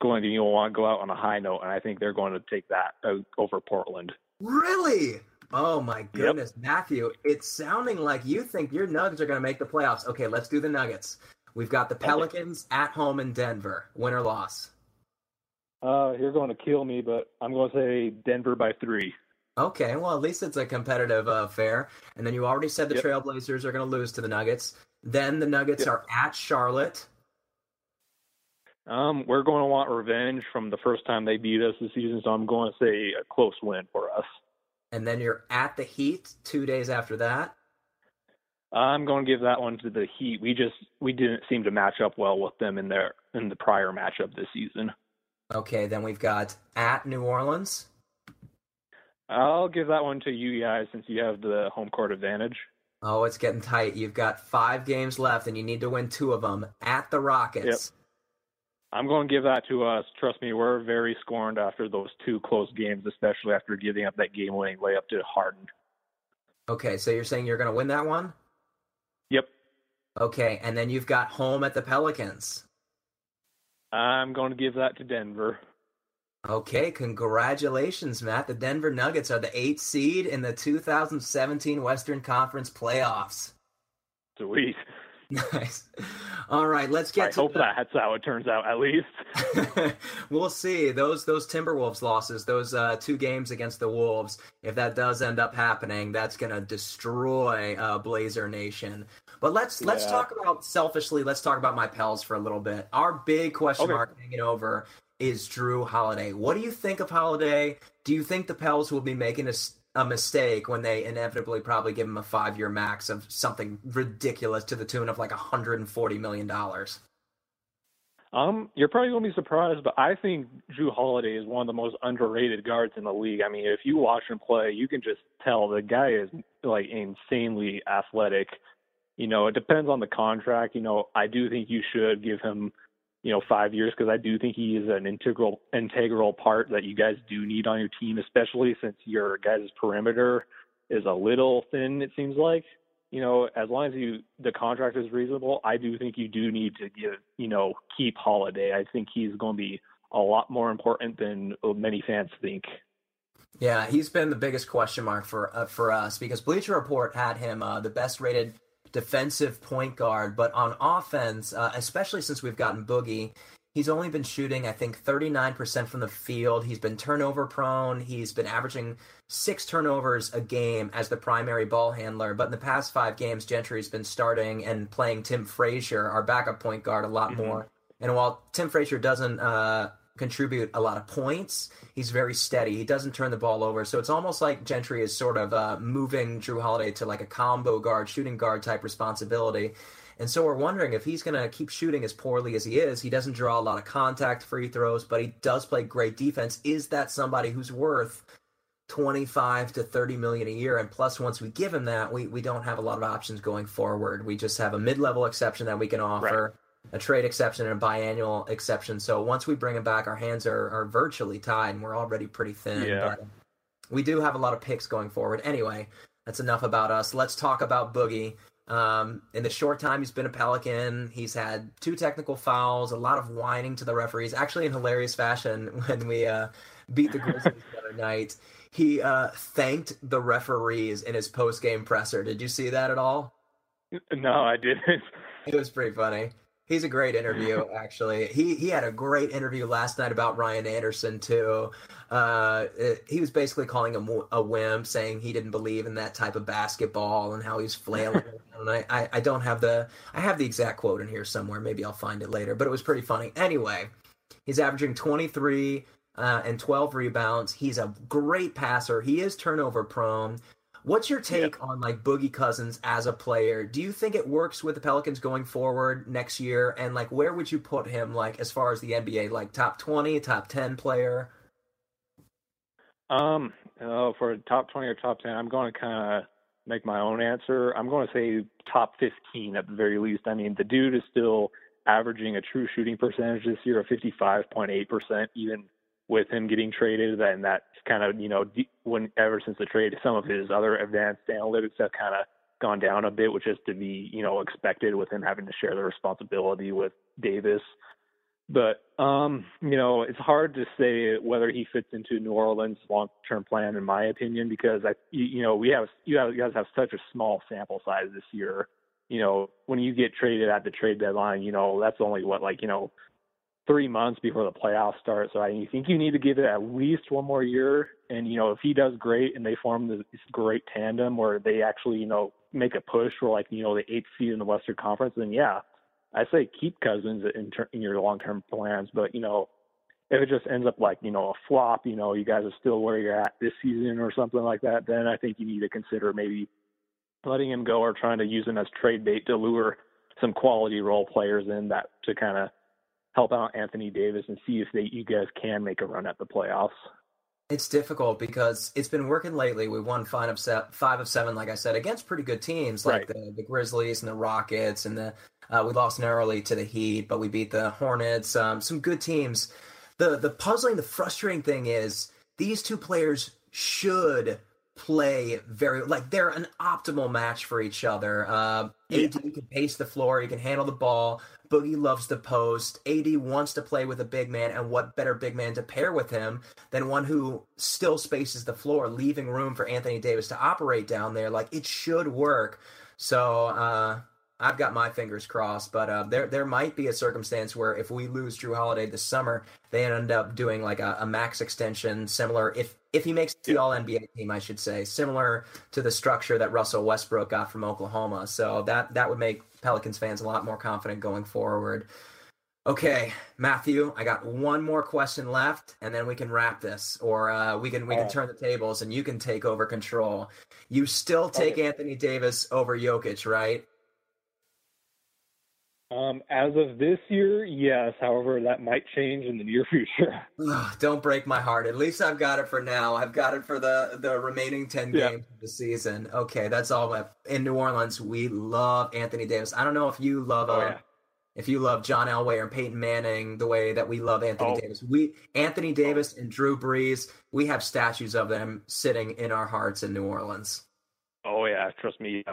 going to you know, want to go out on a high note, and I think they're going to take that over Portland. Really? Oh my goodness, yep. Matthew! It's sounding like you think your Nuggets are going to make the playoffs. Okay, let's do the Nuggets. We've got the Pelicans at home in Denver. Win or loss? Uh, you're going to kill me, but I'm going to say Denver by three. Okay, well, at least it's a competitive uh, affair. And then you already said the yep. Trailblazers are going to lose to the Nuggets. Then the Nuggets yep. are at Charlotte. Um, we're going to want revenge from the first time they beat us this season, so I'm going to say a close win for us. And then you're at the Heat two days after that. I'm going to give that one to the Heat. We just we didn't seem to match up well with them in their in the prior matchup this season. Okay, then we've got at New Orleans. I'll give that one to you guys since you have the home court advantage. Oh, it's getting tight. You've got five games left, and you need to win two of them at the Rockets. Yep. I'm going to give that to us. Trust me, we're very scorned after those two close games, especially after giving up that game-winning layup to Harden. Okay, so you're saying you're going to win that one? Yep. Okay, and then you've got home at the Pelicans. I'm going to give that to Denver. Okay, congratulations, Matt. The Denver Nuggets are the eighth seed in the 2017 Western Conference playoffs. Sweet. Nice. All right, let's get. I hope the... that's how it turns out. At least we'll see those those Timberwolves losses, those uh, two games against the Wolves. If that does end up happening, that's gonna destroy uh, Blazer Nation. But let's yeah. let's talk about selfishly. Let's talk about my Pels for a little bit. Our big question okay. mark hanging over is Jrue Holiday. What do you think of Holiday? Do you think the Pels will be making a, a mistake when they inevitably probably give him a five year max of something ridiculous to the tune of like $140 million? Um, you're probably going to be surprised, but I think Jrue Holiday is one of the most underrated guards in the league. I mean, if you watch him play, you can just tell the guy is like insanely athletic. You know, it depends on the contract. You know, I do think you should give him you know, five years because I do think he is an integral integral part that you guys do need on your team, especially since your guys' perimeter is a little thin. It seems like, you know, as long as you the contract is reasonable, I do think you do need to give, you know, keep Holiday. I think he's going to be a lot more important than many fans think. Yeah, he's been the biggest question mark for uh, for us because Bleacher Report had him uh, the best rated defensive point guard, but on offense, uh, especially since we've gotten Boogie, he's only been shooting, I think, 39% from the field. He's been turnover prone. He's been averaging six turnovers a game as the primary ball handler. But in the past five games, Gentry's been starting and playing Tim Frazier, our backup point guard, a lot mm-hmm. more. And while Tim Frazier doesn't uh, contribute a lot of points. He's very steady. He doesn't turn the ball over. So it's almost like Gentry is sort of uh, moving Jrue Holiday to like a combo guard, shooting guard type responsibility. And so we're wondering if he's going to keep shooting as poorly as he is. He doesn't draw a lot of contact free throws, but he does play great defense. Is that somebody who's worth 25 to 30 million a year? And plus, once we give him that, we, we don't have a lot of options going forward. We just have a mid level exception that we can offer. A trade exception and a biannual exception. So once we bring him back, our hands are, are virtually tied, and we're already pretty thin. Yeah. But we do have a lot of picks going forward. Anyway, that's enough about us. Let's talk about Boogie. Um, in the short time he's been a Pelican, he's had two technical fouls, a lot of whining to the referees. Actually, in hilarious fashion, when we uh, beat the Grizzlies the other night, he uh, thanked the referees in his post game presser. Did you see that at all? No, I didn't. It was pretty funny. He's a great interview, actually. He he had a great interview last night about Ryan Anderson too. Uh, it, he was basically calling him a wimp, saying he didn't believe in that type of basketball and how he's flailing. and I, I, I don't have the I have the exact quote in here somewhere. Maybe I'll find it later. But it was pretty funny. Anyway, he's averaging 23 uh, and 12 rebounds. He's a great passer. He is turnover prone. What's your take yeah. on like Boogie Cousins as a player? Do you think it works with the Pelicans going forward next year? And like, where would you put him like as far as the NBA, like top twenty, top ten player? Um, oh, for top twenty or top ten, I'm going to kind of make my own answer, I'm going to say top 15 at the very least. I mean, the dude is still averaging a true shooting percentage this year of 55.8%, even with him getting traded. And that's kind of, you know, when ever since the trade, some of his other advanced analytics have kind of gone down a bit, which is to be, you know, expected with him having to share the responsibility with Davis. But um, you know, it's hard to say whether he fits into New Orleans' long-term plan, in my opinion, because I, you know, we have you, have, you guys have such a small sample size this year. You know, when you get traded at the trade deadline, you know that's only what like you know three months before the playoffs start. So I think you need to give it at least one more year. And you know, if he does great and they form this great tandem where they actually you know make a push for like you know the eighth seed in the Western Conference, then yeah, I say keep Cousins in, ter- in your long term plans, but you know, if it just ends up like you know a flop, you know, you guys are still where you're at this season or something like that, then I think you need to consider maybe letting him go or trying to use him as trade bait to lure some quality role players in that to kind of help out Anthony Davis and see if they you guys can make a run at the playoffs. It's difficult because it's been working lately. We won five of seven, five of seven, like I said, against pretty good teams like right. the, the Grizzlies and the Rockets and the uh, we lost narrowly to the Heat, but we beat the Hornets. Um, some good teams. The the puzzling, the frustrating thing is these two players should play very like they're an optimal match for each other. Uh, yeah. AD can pace the floor, he can handle the ball. Boogie loves the post. AD wants to play with a big man, and what better big man to pair with him than one who still spaces the floor, leaving room for Anthony Davis to operate down there? Like it should work. So uh, I've got my fingers crossed, but uh, there there might be a circumstance where if we lose Jrue Holiday this summer, they end up doing like a, a max extension similar if if he makes the All NBA team, I should say, similar to the structure that Russell Westbrook got from Oklahoma. So that that would make Pelicans fans a lot more confident going forward. Okay, Matthew, I got one more question left, and then we can wrap this, or uh, we can we can turn the tables, and you can take over control. You still take okay. Anthony Davis over Jokic, right? Um, as of this year, yes. However, that might change in the near future. Don't break my heart. At least I've got it for now. I've got it for the the remaining ten yeah. games of the season. Okay, that's all. In New Orleans, we love Anthony Davis. I don't know if you love. Oh, uh, yeah. If you love John Elway or Peyton Manning the way that we love Anthony oh. Davis, we Anthony Davis and Drew Brees, we have statues of them sitting in our hearts in New Orleans. Oh yeah, trust me.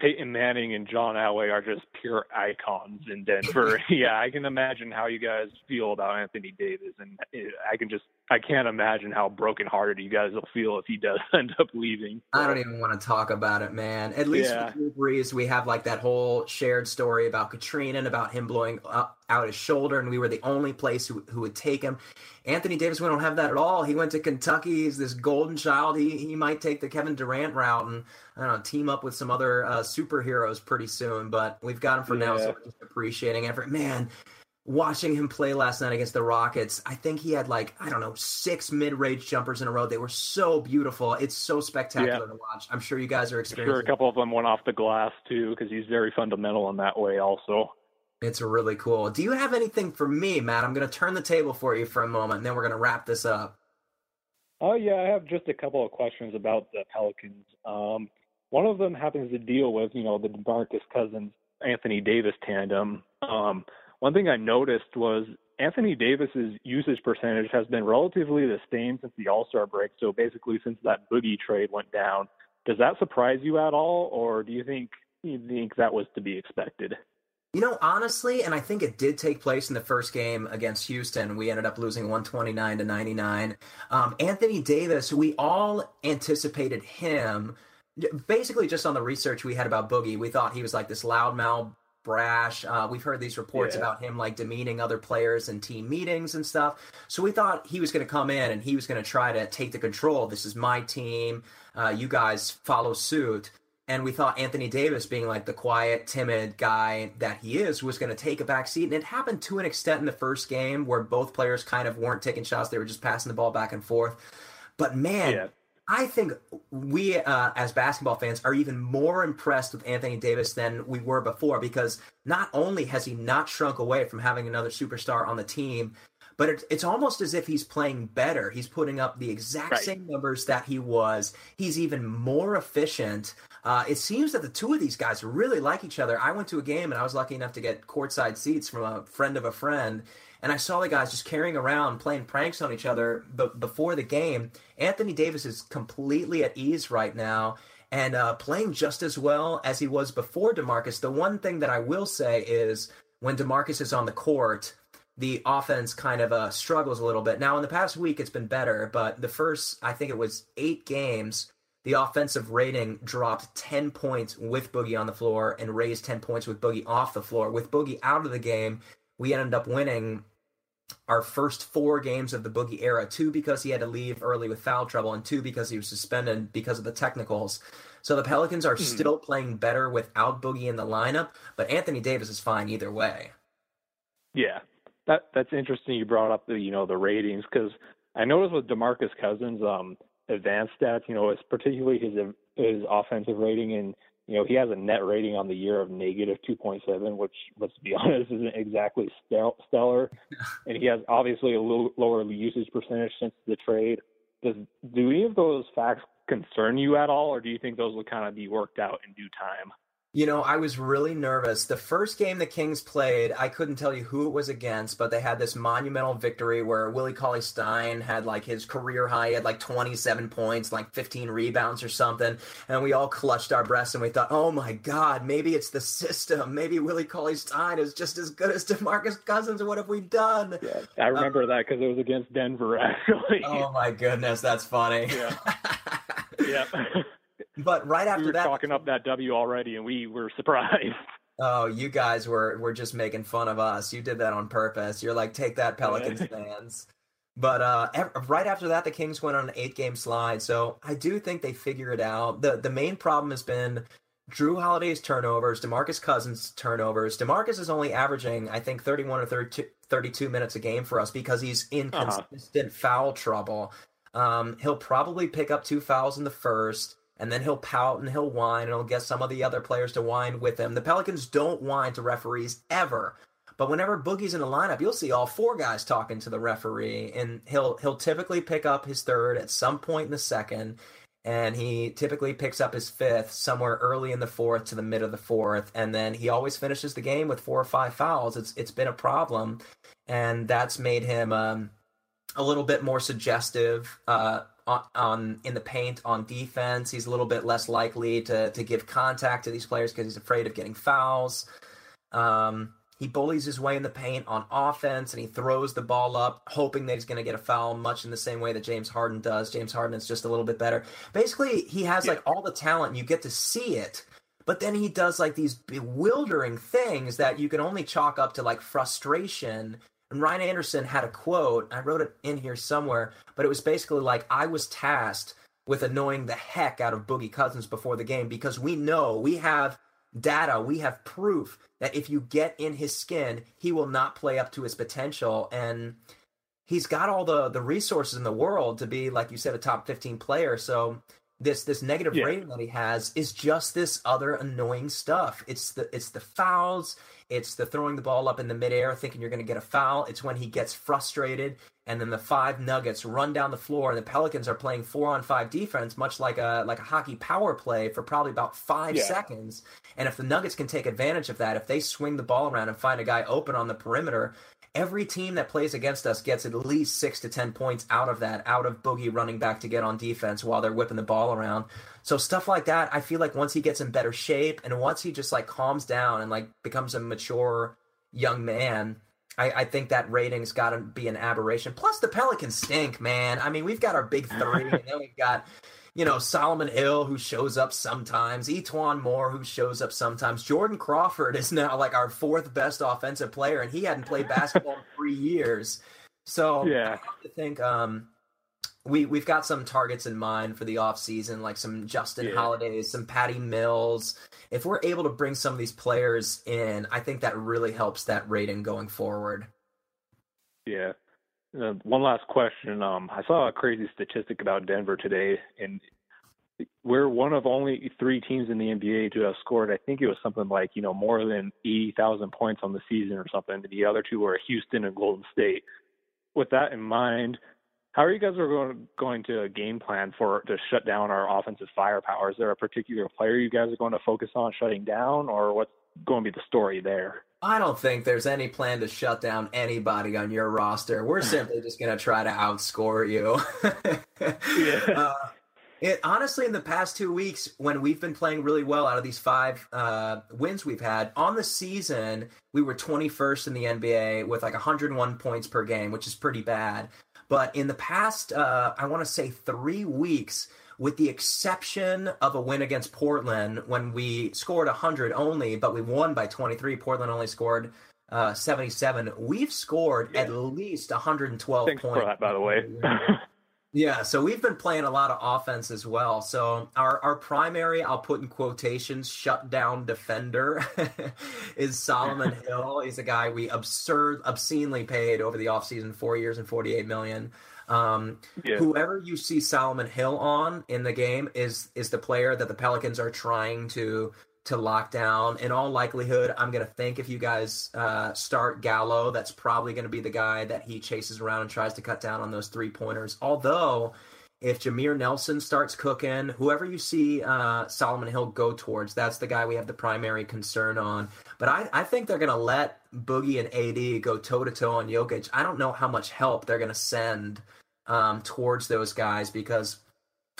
Peyton Manning and John Elway are just pure icons in Denver. yeah, I can imagine how you guys feel about Anthony Davis, and uh, I can just I can't imagine how brokenhearted you guys will feel if he does end up leaving. I don't even want to talk about it, man. At least yeah. with Drew Brees, we have like that whole shared story about Katrina and about him blowing up, out his shoulder, and we were the only place who, who would take him. Anthony Davis, we don't have that at all. He went to Kentucky. He's this golden child. He he might take the Kevin Durant route and I don't know team up with some other uh, superheroes pretty soon. But we've got him for yeah. now, so we're just appreciating every man. Watching him play last night against the Rockets, I think he had like I don't know six mid-range jumpers in a row. They were so beautiful. It's so spectacular yeah. to watch. I'm sure you guys are experiencing. Sure, a couple of them went off the glass too because he's very fundamental in that way also. It's really cool. Do you have anything for me, Matt? I'm going to turn the table for you for a moment, and then we're going to wrap this up. Oh yeah, I have just a couple of questions about the Pelicans. Um, one of them happens to deal with you know the DeMarcus Cousins Anthony Davis tandem. Um, one thing I noticed was Anthony Davis's usage percentage has been relatively the same since the All Star break. So basically, since that Boogie trade went down, does that surprise you at all, or do you think you think that was to be expected? You know, honestly, and I think it did take place in the first game against Houston. We ended up losing 129 to 99. Um, Anthony Davis, we all anticipated him basically just on the research we had about Boogie. We thought he was like this loudmouth, brash. Uh, we've heard these reports yeah. about him like demeaning other players in team meetings and stuff. So we thought he was going to come in and he was going to try to take the control. This is my team. Uh, you guys follow suit. And we thought Anthony Davis, being like the quiet, timid guy that he is, was going to take a back seat. And it happened to an extent in the first game where both players kind of weren't taking shots. They were just passing the ball back and forth. But man, yeah. I think we, uh, as basketball fans, are even more impressed with Anthony Davis than we were before because not only has he not shrunk away from having another superstar on the team, but it's, it's almost as if he's playing better. He's putting up the exact right. same numbers that he was. He's even more efficient. Uh, it seems that the two of these guys really like each other. I went to a game and I was lucky enough to get courtside seats from a friend of a friend. And I saw the guys just carrying around, playing pranks on each other b- before the game. Anthony Davis is completely at ease right now and uh, playing just as well as he was before DeMarcus. The one thing that I will say is when DeMarcus is on the court, the offense kind of uh, struggles a little bit. Now, in the past week, it's been better, but the first, I think it was eight games, the offensive rating dropped 10 points with Boogie on the floor and raised 10 points with Boogie off the floor. With Boogie out of the game, we ended up winning our first four games of the Boogie era two because he had to leave early with foul trouble, and two because he was suspended because of the technicals. So the Pelicans are mm. still playing better without Boogie in the lineup, but Anthony Davis is fine either way. Yeah, that that's interesting. You brought up the you know the ratings because I noticed with Demarcus Cousins, um, advanced stats, you know, it's particularly his his offensive rating, and you know he has a net rating on the year of negative 2.7, which let's be honest isn't exactly stellar, and he has obviously a little lower usage percentage since the trade. Does do any of those facts concern you at all, or do you think those will kind of be worked out in due time? You know, I was really nervous. The first game the Kings played, I couldn't tell you who it was against, but they had this monumental victory where Willie Cauley Stein had like his career high, he had like 27 points, like 15 rebounds or something. And we all clutched our breasts and we thought, oh my God, maybe it's the system. Maybe Willie Cauley Stein is just as good as DeMarcus Cousins. What have we done? Yeah, I remember uh, that because it was against Denver, actually. Oh my goodness, that's funny. Yeah. yeah. But right after we were that, talking up that W already, and we were surprised. Oh, you guys were were just making fun of us. You did that on purpose. You're like, take that, Pelicans fans. But uh, right after that, the Kings went on an eight game slide. So I do think they figure it out. the The main problem has been Jrue Holiday's turnovers, Demarcus Cousins' turnovers. Demarcus is only averaging, I think, 31 or 32, 32 minutes a game for us because he's in uh-huh. consistent foul trouble. Um, he'll probably pick up two fouls in the first and then he'll pout and he'll whine and he'll get some of the other players to whine with him. The Pelicans don't whine to referees ever. But whenever Boogie's in the lineup, you'll see all four guys talking to the referee, and he'll he'll typically pick up his third at some point in the second, and he typically picks up his fifth somewhere early in the fourth to the mid of the fourth, and then he always finishes the game with four or five fouls. It's it's been a problem, and that's made him um, a little bit more suggestive. Uh, on, on, in the paint on defense. He's a little bit less likely to to give contact to these players because he's afraid of getting fouls. Um, he bullies his way in the paint on offense and he throws the ball up, hoping that he's going to get a foul, much in the same way that James Harden does. James Harden is just a little bit better. Basically, he has yeah. like all the talent, and you get to see it. But then he does like these bewildering things that you can only chalk up to like frustration and Ryan Anderson had a quote, I wrote it in here somewhere, but it was basically like, I was tasked with annoying the heck out of Boogie Cousins before the game because we know, we have data, we have proof that if you get in his skin, he will not play up to his potential. And he's got all the, the resources in the world to be, like you said, a top 15 player. So this this negative yeah. rating that he has is just this other annoying stuff. It's the it's the fouls, it's the throwing the ball up in the midair, thinking you're going to get a foul. It's when he gets frustrated, and then the five Nuggets run down the floor, and the Pelicans are playing four on five defense, much like a like a hockey power play for probably about five yeah. seconds. And if the Nuggets can take advantage of that, if they swing the ball around and find a guy open on the perimeter, every team that plays against us gets at least six to ten points out of that, out of Boogie running back to get on defense while they're whipping the ball around. So stuff like that, I feel like once he gets in better shape and once he just like calms down and like becomes a mature young man, I, I think that rating's got to be an aberration. Plus, the Pelicans stink, man. I mean, we've got our big three, and then we've got you know, Solomon Hill, who shows up sometimes, E'Twaun Moore, who shows up sometimes. Jordan Crawford is now like our fourth best offensive player, and he hadn't played basketball in three years. So yeah, I think um, we we've got some targets in mind for the off season, like some Justin yeah. Holidays, some Patty Mills. If we're able to bring some of these players in, I think that really helps that rating going forward. Yeah, uh, one last question. Um, I saw a crazy statistic about Denver today, and we're one of only three teams in the NBA to have scored. I think it was something like you know more than eighty thousand points on the season or something. The other two were Houston and Golden State. with that in mind, how are you guys going going to game plan for to shut down our offensive firepower? Is there a particular player you guys are going to focus on shutting down, or what's going to be the story there? I don't think there's any plan to shut down anybody on your roster. We're simply just going to try to outscore you. yeah. Uh, it, honestly, in the past two weeks, when we've been playing really well out of these five uh, wins we've had on the season, we were 21st in the NBA with like 101 points per game, which is pretty bad. But in the past, uh, I want to say three weeks, with the exception of a win against Portland when we scored 100 only, but we won by 23. Portland only scored uh, 77. We've scored yeah. at least 112 Thanks points. for that, by the way. Yeah, so we've been playing a lot of offense as well. So our our primary, I'll put in quotations, shutdown defender is Solomon Hill. He's a guy we absurd obscenely paid over the offseason, four years and forty eight million. Um, yeah. Whoever you see Solomon Hill on in the game is is the player that the Pelicans are trying to to lock down. In all likelihood, I'm going to think if you guys uh, start Gallo, that's probably going to be the guy that he chases around and tries to cut down on those three pointers. Although, if Jameer Nelson starts cooking, whoever you see uh, Solomon Hill go towards, that's the guy we have the primary concern on. But I, I think they're going to let Boogie and AD go toe to toe on Jokic. I don't know how much help they're going to send um, towards those guys because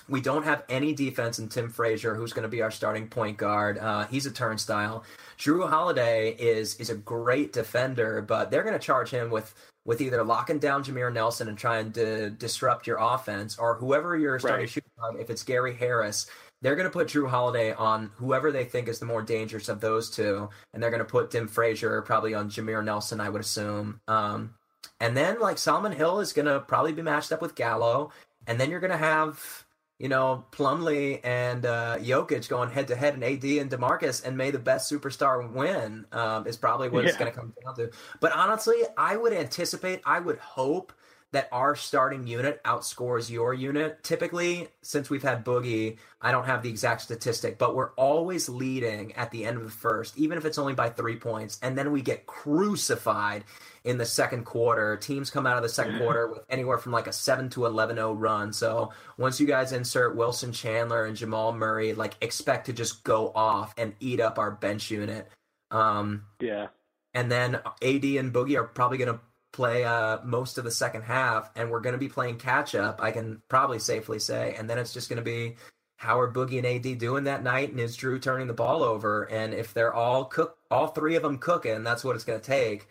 we don't have any defense in Tim Frazier, who's going to be our starting point guard. Uh, he's a turnstile. Jrue Holiday is is a great defender, but they're going to charge him with with either locking down Jameer Nelson and trying to disrupt your offense, or whoever you're starting right. shooting on. If it's Gary Harris, they're going to put Jrue Holiday on whoever they think is the more dangerous of those two, and they're going to put Tim Frazier probably on Jameer Nelson, I would assume. Um, and then like Solomon Hill is going to probably be matched up with Gallo, and then you're going to have you know, Plumlee and uh, Jokic going head to head, and AD and Demarcus, and may the best superstar win um, is probably what yeah. it's going to come down to. But honestly, I would anticipate, I would hope that our starting unit outscores your unit. Typically, since we've had Boogie, I don't have the exact statistic, but we're always leading at the end of the first, even if it's only by three points, and then we get crucified in the second quarter. Teams come out of the second quarter with anywhere from like a 7 to 11 0 run. So once you guys insert Wilson Chandler and Jamal Murray, like expect to just go off and eat up our bench unit. Um, yeah. And then AD and Boogie are probably going to play uh, most of the second half, and we're going to be playing catch up, I can probably safely say. And then it's just going to be how are Boogie and AD doing that night, and is Jrue turning the ball over? And if they're all cook, all three of them cooking, that's what it's going to take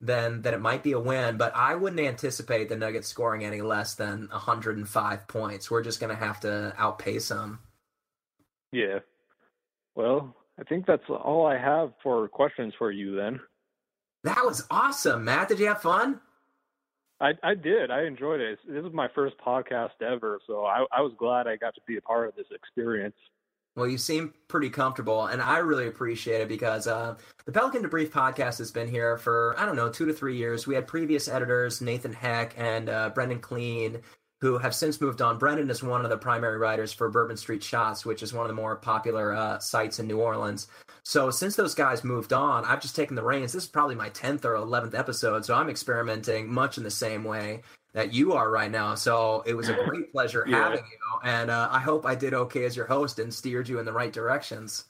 then then it might be a win. But I wouldn't anticipate the Nuggets scoring any less than 105 points. We're just going to have to outpace them. Yeah. Well, I think that's all I have for questions for you then. That was awesome, Matt. Did you have fun? I, I did. I enjoyed it. This is my first podcast ever, so I, I was glad I got to be a part of this experience. Well, you seem pretty comfortable, and I really appreciate it because uh, the Pelican Debrief podcast has been here for, I don't know, two to three years. We had previous editors, Nathan Heck and uh, Brendan Clean, who have since moved on. Brendan is one of the primary writers for Bourbon Street Shots, which is one of the more popular uh, sites in New Orleans. So since those guys moved on, I've just taken the reins. This is probably my 10th or 11th episode, so I'm experimenting much in the same way that you are right now. So it was a great pleasure yeah. having you, and uh, I hope I did okay as your host and steered you in the right directions.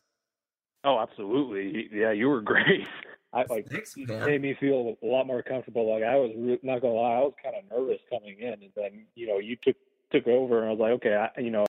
Oh, absolutely. Yeah, you were great. I like Thanks, made me feel a lot more comfortable. Like I was re- not gonna lie, I was kind of nervous coming in, and then you know you took took over, and I was like, okay, I, you know,